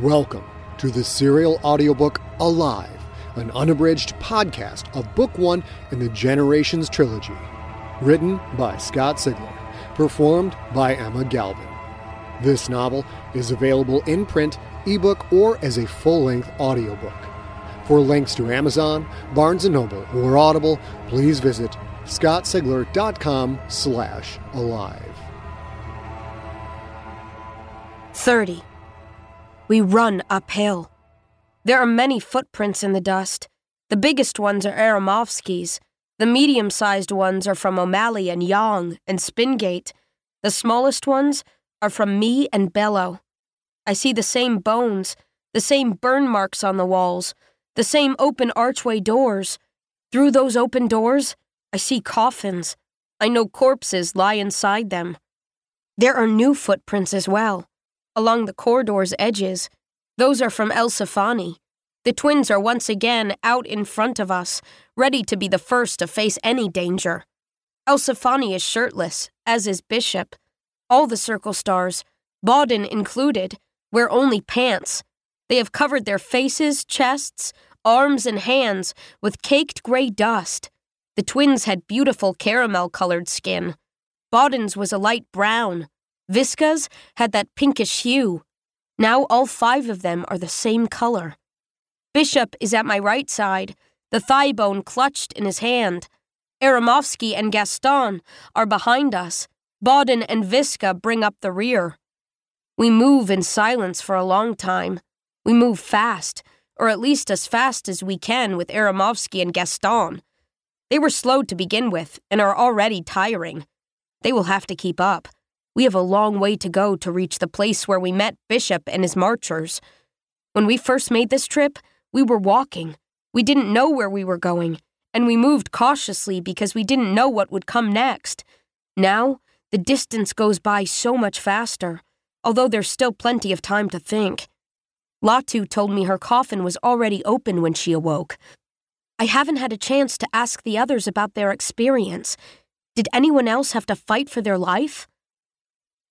Welcome to the serial audiobook Alive, an unabridged podcast of Book One in the Generations trilogy. Written by Scott Sigler, performed by Emma Galvin. This novel is available in print, ebook, or as a full length audiobook. For links to Amazon, Barnes & Noble, or Audible, please visit scottsigler.com slash alive. 30. We run uphill. There are many footprints in the dust. The biggest ones are Aramovsky's. The medium sized ones are from O'Malley and Yong and Spingate. The smallest ones are from me and Bello. I see the same bones, the same burn marks on the walls, the same open archway doors. Through those open doors, I see coffins. I know corpses lie inside them. There are new footprints as well along the corridor's edges. Those are from El-Saffani. The twins are once again out in front of us, ready to be the first to face any danger. El-Saffani is shirtless, as is Bishop. All the circle stars, Bawden included, wear only pants. They have covered their faces, chests, arms, and hands with caked gray dust. The twins had beautiful caramel colored skin. Bawden's was a light brown. Visca's had that pinkish hue. Now all five of them are the same color. Bishop is at my right side, the thigh bone clutched in his hand. Aramovsky and Gaston are behind us. Bawden and Visca bring up the rear. We move in silence for a long time. We move fast, or at least as fast as we can with Aramovsky and Gaston. They were slow to begin with and are already tiring. They will have to keep up. We have a long way to go to reach the place where we met Bishop and his marchers. When we first made this trip, we were walking. We didn't know where we were going, and we moved cautiously because we didn't know what would come next. Now, the distance goes by so much faster, although there's still plenty of time to think. Latu told me her coffin was already open when she awoke. I haven't had a chance to ask the others about their experience. Did anyone else have to fight for their life?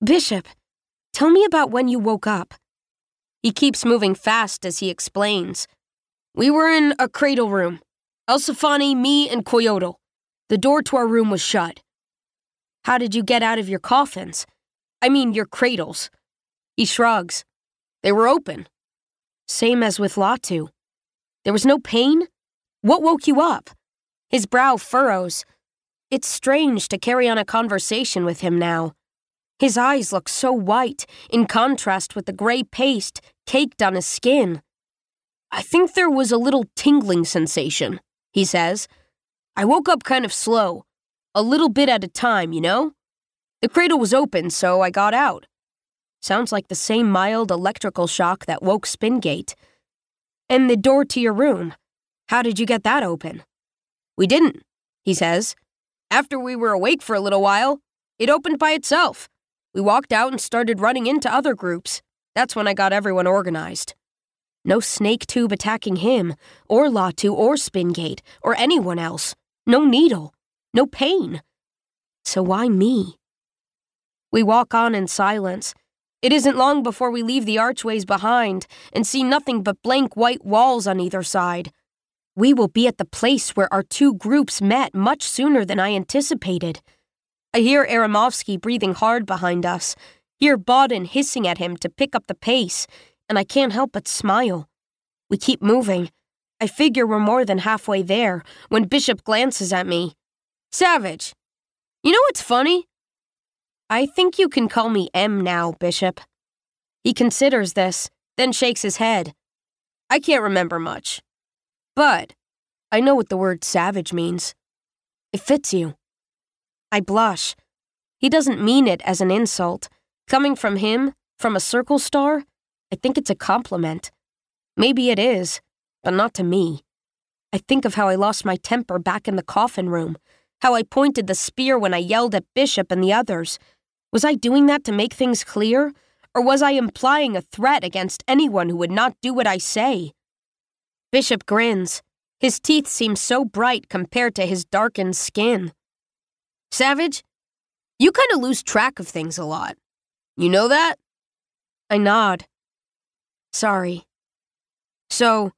Bishop, tell me about when you woke up. He keeps moving fast as he explains. We were in a cradle room. Elsefani, me, and Coyote. The door to our room was shut. How did you get out of your coffins? I mean, your cradles. He shrugs. They were open. Same as with Latu. There was no pain? What woke you up? His brow furrows. It's strange to carry on a conversation with him now. His eyes look so white, in contrast with the gray paste caked on his skin. I think there was a little tingling sensation, he says. I woke up kind of slow, a little bit at a time, you know? The cradle was open, so I got out. Sounds like the same mild electrical shock that woke Spingate. And the door to your room. How did you get that open? We didn't, he says. After we were awake for a little while, it opened by itself. We walked out and started running into other groups. That's when I got everyone organized. No snake tube attacking him, or Latu, or Spingate, or anyone else. No needle. No pain. So why me? We walk on in silence. It isn't long before we leave the archways behind and see nothing but blank white walls on either side. We will be at the place where our two groups met much sooner than I anticipated. I hear Aramovsky breathing hard behind us, hear Bawden hissing at him to pick up the pace, and I can't help but smile. We keep moving. I figure we're more than halfway there when Bishop glances at me. Savage, you know what's funny? I think you can call me M now, Bishop. He considers this, then shakes his head. I can't remember much. But I know what the word savage means. It fits you. I blush. He doesn't mean it as an insult. Coming from him, from a circle star, I think it's a compliment. Maybe it is, but not to me. I think of how I lost my temper back in the coffin room, how I pointed the spear when I yelled at Bishop and the others. Was I doing that to make things clear? Or was I implying a threat against anyone who would not do what I say? Bishop grins. His teeth seem so bright compared to his darkened skin. Savage, you kind of lose track of things a lot. You know that? I nod. Sorry. So,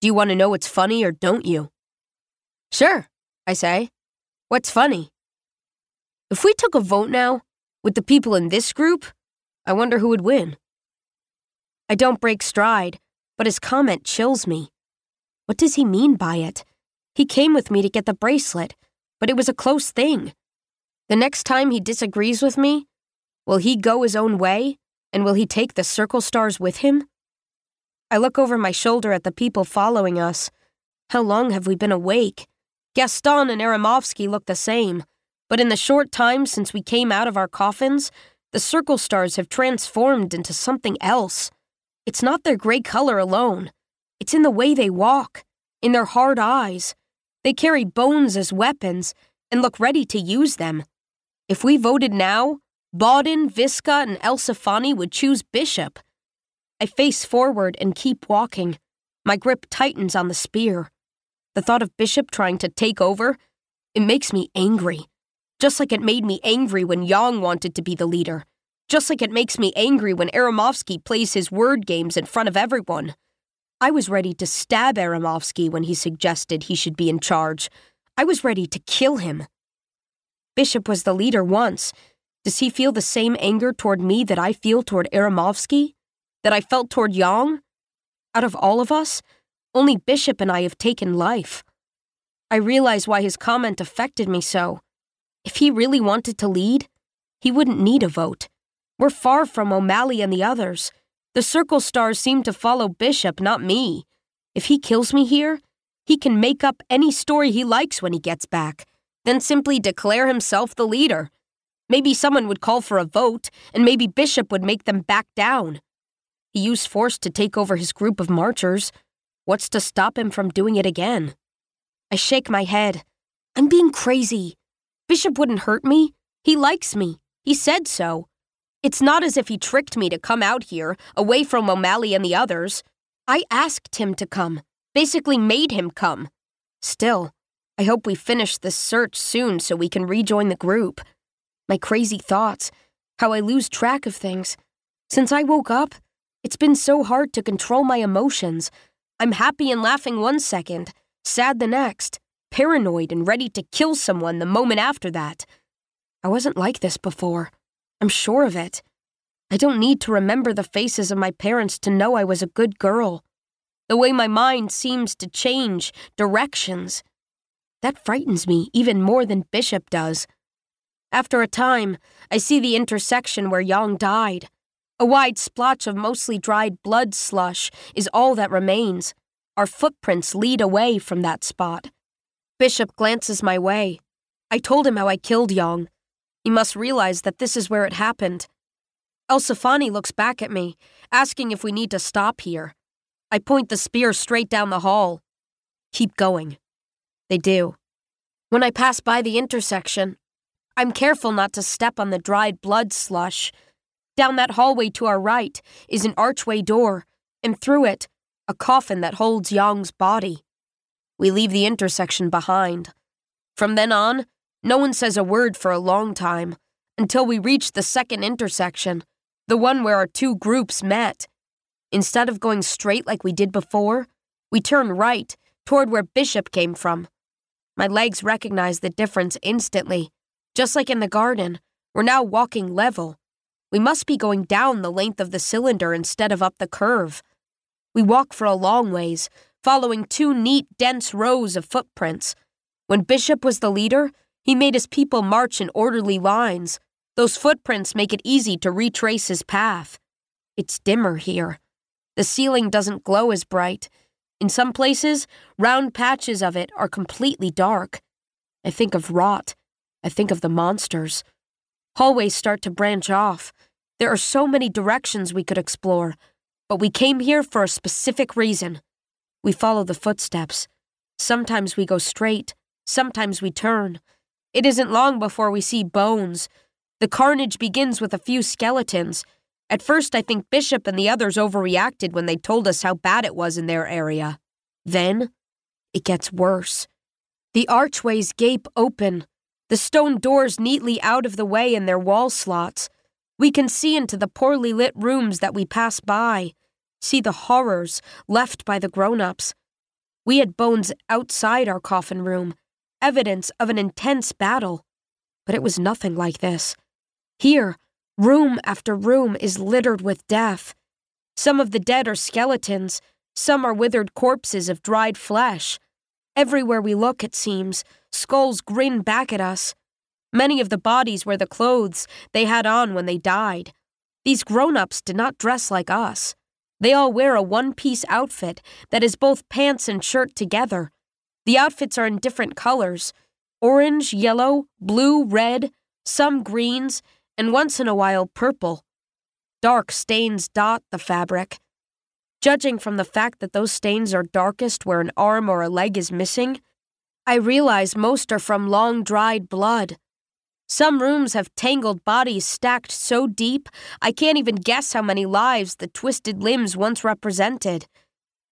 do you want to know what's funny or don't you? Sure, I say. What's funny? If we took a vote now, with the people in this group, I wonder who would win. I don't break stride, but his comment chills me. What does he mean by it? He came with me to get the bracelet, but it was a close thing. The next time he disagrees with me, will he go his own way, and will he take the circle stars with him? I look over my shoulder at the people following us. How long have we been awake? Gaston and Aramovsky look the same, but in the short time since we came out of our coffins, the circle stars have transformed into something else. It's not their gray color alone, it's in the way they walk, in their hard eyes. They carry bones as weapons and look ready to use them. If we voted now, Bawden, Visca, and El-Saffani would choose Bishop. I face forward and keep walking. My grip tightens on the spear. The thought of Bishop trying to take over, it makes me angry. Just like it made me angry when Yong wanted to be the leader. Just like it makes me angry when Aramovsky plays his word games in front of everyone. I was ready to stab Aramovsky when he suggested he should be in charge. I was ready to kill him. Bishop was the leader once. Does he feel the same anger toward me that I feel toward Aramovsky? that I felt toward Yong? Out of all of us, only Bishop and I have taken life. I realize why his comment affected me so. If he really wanted to lead, he wouldn't need a vote. We're far from O'Malley and the others. The Circle Stars seem to follow Bishop, not me. If he kills me here, he can make up any story he likes when he gets back, then simply declare himself the leader. Maybe someone would call for a vote, and maybe Bishop would make them back down. He used force to take over his group of marchers. What's to stop him from doing it again? I shake my head. I'm being crazy. Bishop wouldn't hurt me. He likes me. He said so. It's not as if he tricked me to come out here, away from O'Malley and the others. I asked him to come, basically made him come. Still, I hope we finish this search soon so we can rejoin the group. My crazy thoughts, how I lose track of things. Since I woke up, it's been so hard to control my emotions. I'm happy and laughing one second, sad the next, paranoid and ready to kill someone the moment after that. I wasn't like this before. I'm sure of it. I don't need to remember the faces of my parents to know I was a good girl. The way my mind seems to change directions. That frightens me even more than Bishop does. After a time, I see the intersection where Yong died. A wide splotch of mostly dried blood slush is all that remains. Our footprints lead away from that spot. Bishop glances my way. I told him how I killed Yong. He must realize that this is where it happened. El-Saffani looks back at me, asking if we need to stop here. I point the spear straight down the hall. Keep going. They do. When I pass by the intersection, I'm careful not to step on the dried blood slush down that hallway to our right is an archway door, and through it, a coffin that holds Yong's body. We leave the intersection behind. From then on, no one says a word for a long time, until we reach the second intersection, the one where our two groups met. Instead of going straight like we did before, we turn right, toward where Bishop came from. My legs recognize the difference instantly. Just like in the garden, we're now walking level, we must be going down the length of the cylinder instead of up the curve. We walk for a long ways, following two neat, dense rows of footprints. When Bishop was the leader, he made his people march in orderly lines. Those footprints make it easy to retrace his path. It's dimmer here. The ceiling doesn't glow as bright. In some places, round patches of it are completely dark. I think of rot. I think of the monsters. Hallways start to branch off. There are so many directions we could explore, but we came here for a specific reason. We follow the footsteps. Sometimes we go straight, sometimes we turn. It isn't long before we see bones. The carnage begins with a few skeletons. At first, I think Bishop and the others overreacted when they told us how bad it was in their area. Then, it gets worse. The archways gape open, the stone doors neatly out of the way in their wall slots. We can see into the poorly lit rooms that we pass by. see the horrors left by the grown ups. We had bones outside our coffin room, evidence of an intense battle. But it was nothing like this. Here, room after room is littered with death. Some of the dead are skeletons, some are withered corpses of dried flesh. Everywhere we look, it seems, skulls grin back at us. Many of the bodies wear the clothes they had on when they died. These grown ups did not dress like us. They all wear a one piece outfit that is both pants and shirt together. The outfits are in different colors orange, yellow, blue, red, some greens, and once in a while purple. Dark stains dot the fabric. Judging from the fact that those stains are darkest where an arm or a leg is missing, I realize most are from long dried blood. Some rooms have tangled bodies stacked so deep, I can't even guess how many lives the twisted limbs once represented.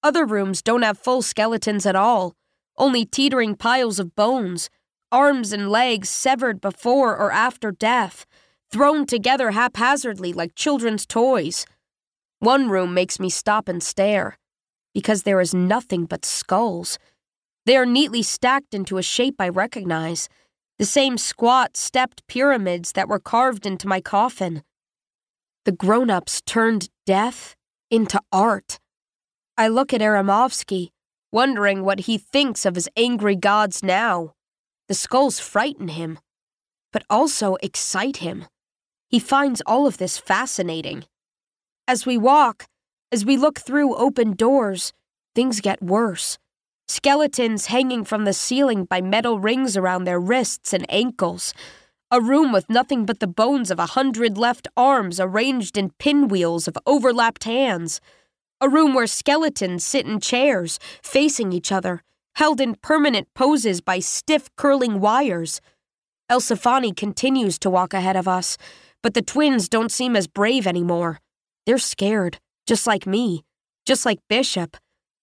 Other rooms don't have full skeletons at all, only teetering piles of bones, arms and legs severed before or after death, thrown together haphazardly like children's toys. One room makes me stop and stare, because there is nothing but skulls. They are neatly stacked into a shape I recognize the same squat, stepped pyramids that were carved into my coffin. The grown ups turned death into art. I look at Aramovsky, wondering what he thinks of his angry gods now. The skulls frighten him, but also excite him. He finds all of this fascinating. As we walk, as we look through open doors, things get worse skeletons hanging from the ceiling by metal rings around their wrists and ankles, a room with nothing but the bones of a hundred left arms arranged in pinwheels of overlapped hands, a room where skeletons sit in chairs, facing each other, held in permanent poses by stiff curling wires. El-Saffani continues to walk ahead of us, but the twins don't seem as brave anymore. They're scared, just like me, just like Bishop,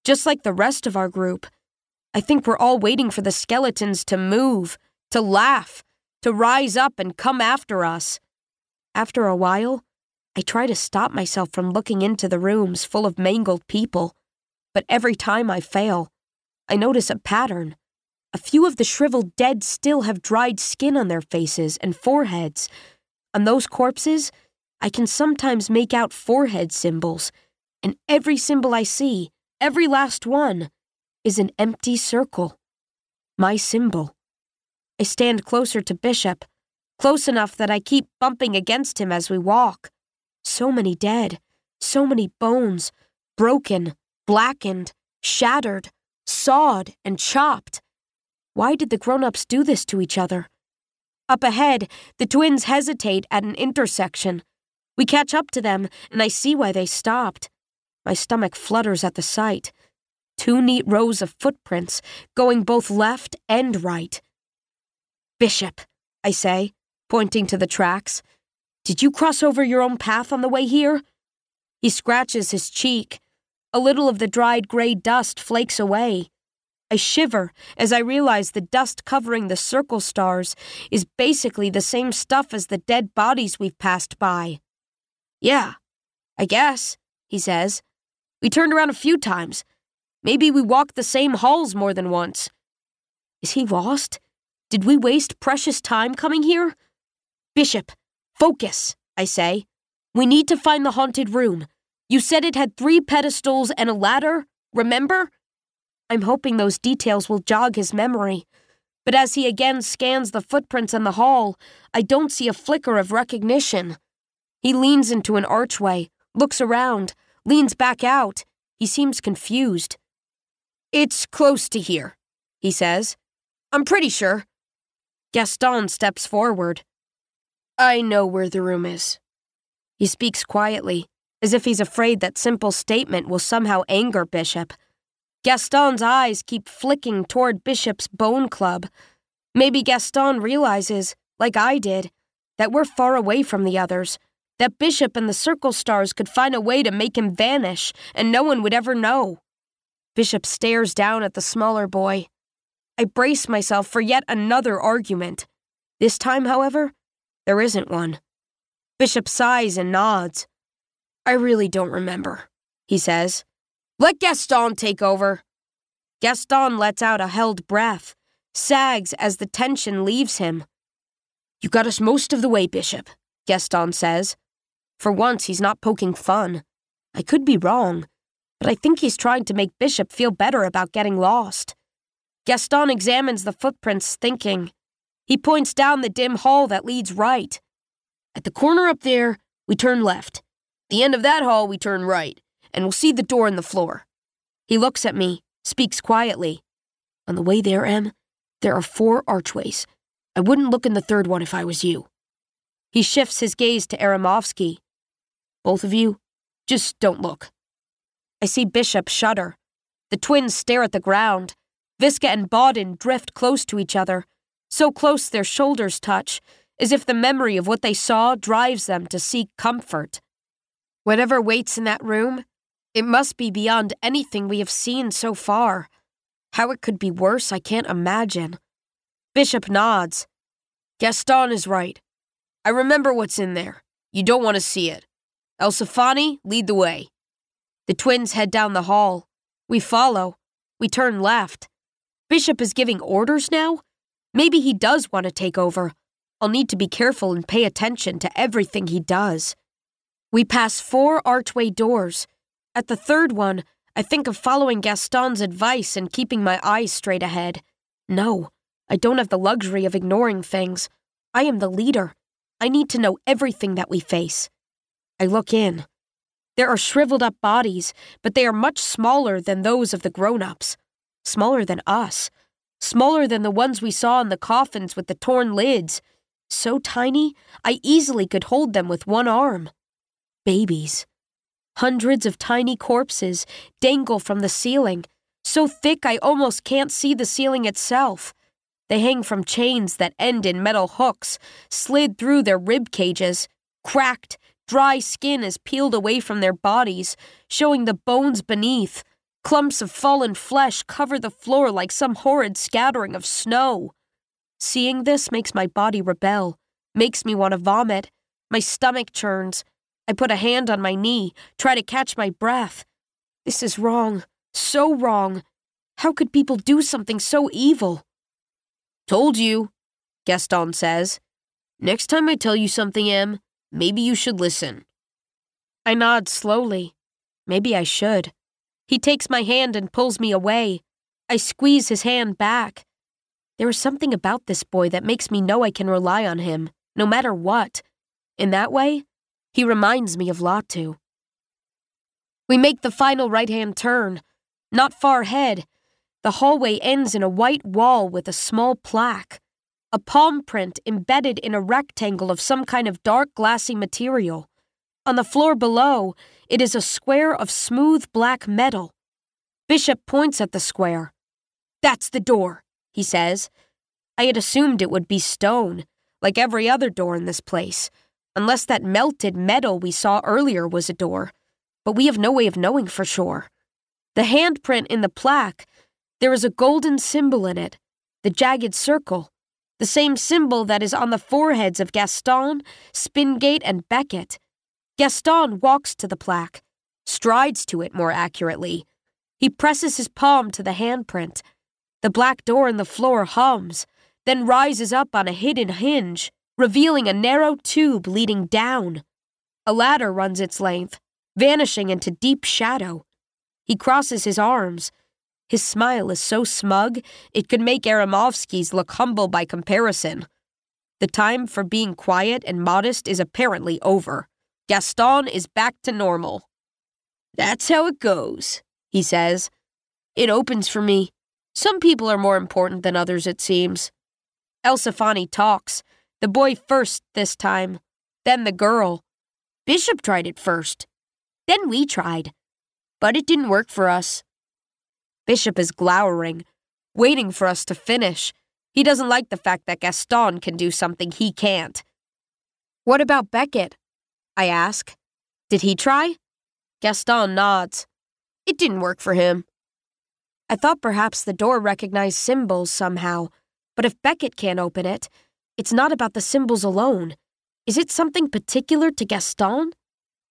just like the rest of our group. I think we're all waiting for the skeletons to move, to laugh, to rise up and come after us. After a while, I try to stop myself from looking into the rooms full of mangled people, but every time I fail, I notice a pattern. A few of the shriveled dead still have dried skin on their faces and foreheads. On those corpses, I can sometimes make out forehead symbols, and every symbol I see, every last one, is an empty circle. My symbol. I stand closer to Bishop, close enough that I keep bumping against him as we walk. So many dead, so many bones, broken, blackened, shattered, sawed, and chopped. Why did the grown ups do this to each other? Up ahead, the twins hesitate at an intersection. We catch up to them, and I see why they stopped. My stomach flutters at the sight two neat rows of footprints going both left and right. Bishop, I say, pointing to the tracks, did you cross over your own path on the way here? He scratches his cheek. A little of the dried gray dust flakes away. I shiver as I realize the dust covering the circle stars is basically the same stuff as the dead bodies we've passed by. Yeah, I guess, he says. We turned around a few times, Maybe we walked the same halls more than once. Is he lost? Did we waste precious time coming here? Bishop, focus, I say. We need to find the haunted room. You said it had three pedestals and a ladder, remember? I'm hoping those details will jog his memory. But as he again scans the footprints in the hall, I don't see a flicker of recognition. He leans into an archway, looks around, leans back out. He seems confused. It's close to here, he says. I'm pretty sure. Gaston steps forward. I know where the room is. He speaks quietly, as if he's afraid that simple statement will somehow anger Bishop. Gaston's eyes keep flicking toward Bishop's bone club. Maybe Gaston realizes, like I did, that we're far away from the others, that Bishop and the Circle Stars could find a way to make him vanish, and no one would ever know. Bishop stares down at the smaller boy. I brace myself for yet another argument. This time, however, there isn't one. Bishop sighs and nods. I really don't remember. he says. Let Gaston take over. Gaston lets out a held breath, sags as the tension leaves him. You got us most of the way, Bishop, Gaston says. For once, he's not poking fun. I could be wrong, but I think he's trying to make Bishop feel better about getting lost. Gaston examines the footprints, thinking. He points down the dim hall that leads right. At the corner up there, we turn left. The end of that hall, we turn right, and we'll see the door in the floor. He looks at me, speaks quietly. On the way there, Em, there are four archways. I wouldn't look in the third one if I was you. He shifts his gaze to Aramovsky. Both of you, just don't look. I see Bishop shudder. The twins stare at the ground. Visca and Bawden drift close to each other, so close their shoulders touch, as if the memory of what they saw drives them to seek comfort. Whatever waits in that room, it must be beyond anything we have seen so far. How it could be worse, I can't imagine. Bishop nods. Gaston is right. I remember what's in there. You don't want to see it. El-Saffani, lead the way. The twins head down the hall. We follow. We turn left. Bishop is giving orders now? Maybe he does want to take over. I'll need to be careful and pay attention to everything he does. We pass four archway doors. At the third one, I think of following Gaston's advice and keeping my eyes straight ahead. No, I don't have the luxury of ignoring things. I am the leader. I need to know everything that we face. I look in. There are shriveled up bodies, but they are much smaller than those of the grown ups. Smaller than us. Smaller than the ones we saw in the coffins with the torn lids. So tiny, I easily could hold them with one arm. Babies. Hundreds of tiny corpses dangle from the ceiling, so thick I almost can't see the ceiling itself. They hang from chains that end in metal hooks, slid through their rib cages, cracked, dry skin is peeled away from their bodies, showing the bones beneath. Clumps of fallen flesh cover the floor like some horrid scattering of snow. Seeing this makes my body rebel, makes me want to vomit. My stomach churns. I put a hand on my knee, try to catch my breath. This is wrong, so wrong. How could people do something so evil? Told you, Gaston says. Next time I tell you something, Em, maybe you should listen. I nod slowly. Maybe I should. He takes my hand and pulls me away. I squeeze his hand back. There is something about this boy that makes me know I can rely on him, no matter what. In that way, he reminds me of Latu. We make the final right hand turn. Not far ahead, the hallway ends in a white wall with a small plaque, a palm print embedded in a rectangle of some kind of dark glassy material. On the floor below, it is a square of smooth black metal. Bishop points at the square. That's the door he says. I had assumed it would be stone, like every other door in this place, unless that melted metal we saw earlier was a door, but we have no way of knowing for sure. The handprint in the plaque, there is a golden symbol in it, the jagged circle, the same symbol that is on the foreheads of Gaston, Spingate, and Beckett. Gaston walks to the plaque, strides to it more accurately. He presses his palm to the handprint the black door in the floor hums, then rises up on a hidden hinge, revealing a narrow tube leading down. A ladder runs its length, vanishing into deep shadow. He crosses his arms. His smile is so smug, it could make Aramovsky's look humble by comparison. The time for being quiet and modest is apparently over. Gaston is back to normal. That's how it goes, he says. It opens for me. Some people are more important than others, it seems. El-Saffani talks. The boy first this time, then the girl. Bishop tried it first. Then we tried. But it didn't work for us. Bishop is glowering, waiting for us to finish. He doesn't like the fact that Gaston can do something he can't. What about Beckett? I ask. Did he try? Gaston nods. It didn't work for him. I thought perhaps the door recognized symbols somehow, but if Beckett can't open it, it's not about the symbols alone. Is it something particular to Gaston?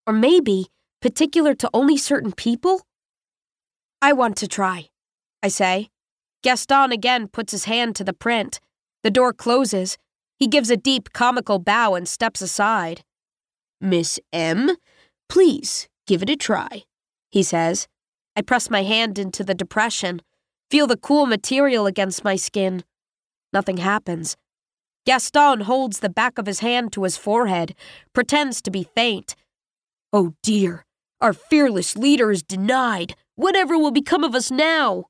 Or maybe, particular to only certain people? I want to try, I say. Gaston again puts his hand to the print. The door closes. He gives a deep, comical bow and steps aside. Miss M, please give it a try, he says. I press my hand into the depression, feel the cool material against my skin. Nothing happens. Gaston holds the back of his hand to his forehead, pretends to be faint. Oh dear, our fearless leader is denied. Whatever will become of us now?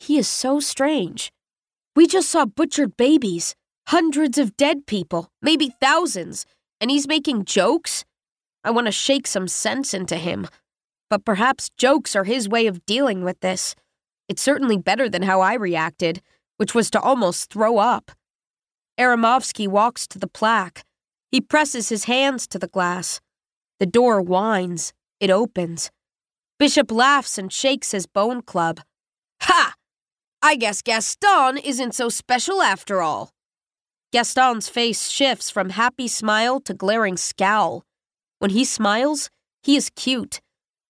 He is so strange. We just saw butchered babies, hundreds of dead people, maybe thousands, and he's making jokes? I want to shake some sense into him. But perhaps jokes are his way of dealing with this. It's certainly better than how I reacted, which was to almost throw up. Aramovsky walks to the plaque. He presses his hands to the glass. The door whines. It opens. Bishop laughs and shakes his bone club. Ha! I guess Gaston isn't so special after all. Gaston's face shifts from happy smile to glaring scowl. When he smiles, he is cute.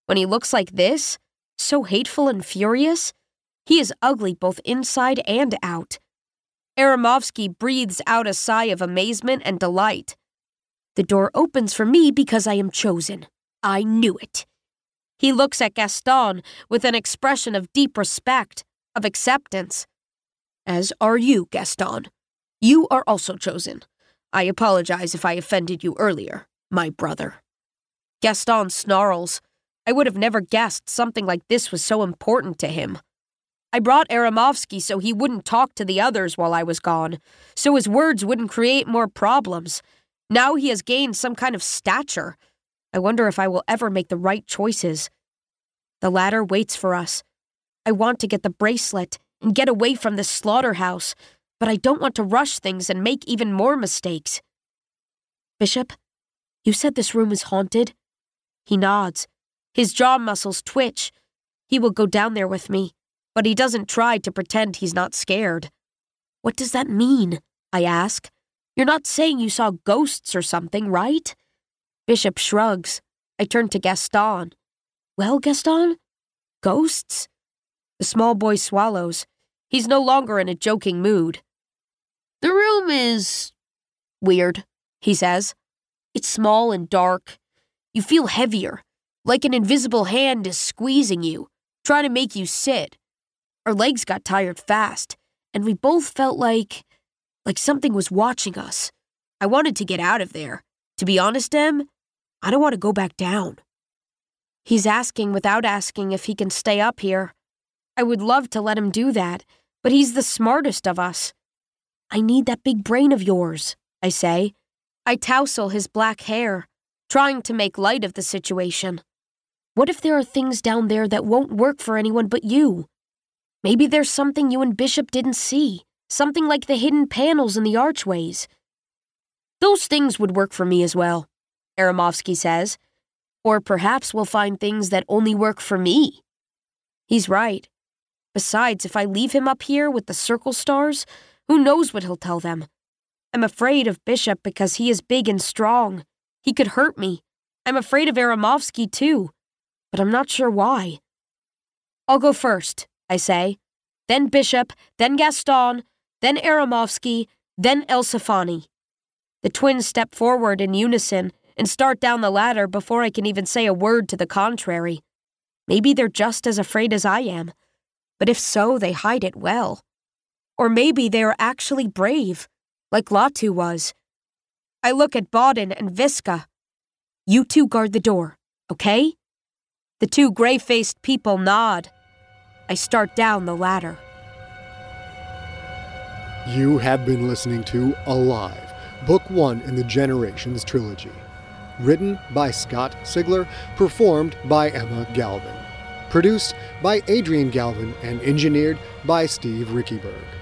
When he looks like this, so hateful and furious, he is ugly both inside and out. Aramovsky breathes out a sigh of amazement and delight. The door opens for me because I am chosen. I knew it. He looks at Gaston with an expression of deep respect of acceptance. As are you, Gaston. You are also chosen. I apologize if I offended you earlier, my brother. Gaston snarls. I would have never guessed something like this was so important to him. I brought Aramovsky so he wouldn't talk to the others while I was gone, so his words wouldn't create more problems. Now he has gained some kind of stature. I wonder if I will ever make the right choices. The ladder waits for us, I want to get the bracelet and get away from this slaughterhouse, but I don't want to rush things and make even more mistakes. Bishop, you said this room is haunted? He nods. His jaw muscles twitch. He will go down there with me, but he doesn't try to pretend he's not scared. What does that mean? I ask. You're not saying you saw ghosts or something, right? Bishop shrugs. I turn to Gaston. Well, Gaston? Ghosts? The small boy swallows. He's no longer in a joking mood. The room is. weird, he says. It's small and dark. You feel heavier, like an invisible hand is squeezing you, trying to make you sit. Our legs got tired fast, and we both felt like. like something was watching us. I wanted to get out of there. To be honest, Em, I don't want to go back down. He's asking without asking if he can stay up here. I would love to let him do that, but he's the smartest of us. I need that big brain of yours, I say. I tousle his black hair, trying to make light of the situation. What if there are things down there that won't work for anyone but you? Maybe there's something you and Bishop didn't see, something like the hidden panels in the archways. Those things would work for me as well, Aramovsky says. Or perhaps we'll find things that only work for me. He's right. Besides, if I leave him up here with the circle stars, who knows what he'll tell them? I'm afraid of Bishop because he is big and strong. He could hurt me. I'm afraid of Aramovsky too, but I'm not sure why. I'll go first, I say. Then Bishop, then Gaston, then Aramovsky, then El-Saffani. The twins step forward in unison and start down the ladder before I can even say a word to the contrary. Maybe they're just as afraid as I am but if so, they hide it well. Or maybe they are actually brave, like Latu was. I look at Bawden and Visca. You two guard the door, okay? The two gray faced people nod. I start down the ladder. You have been listening to Alive, Book One in the Generations trilogy. Written by Scott Sigler, performed by Emma Galvin. Produced by Adrian Galvin and engineered by Steve Riekeberg.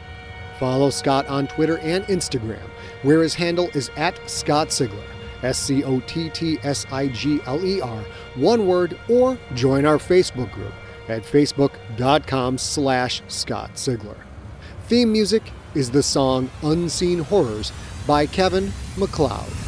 Follow Scott on Twitter and Instagram, where his handle is at Scott Sigler, S C O T T S I G L E R, one word, or join our Facebook group at facebook.com slash Scott Sigler. Theme music is the song Unseen Horrors by Kevin MacLeod.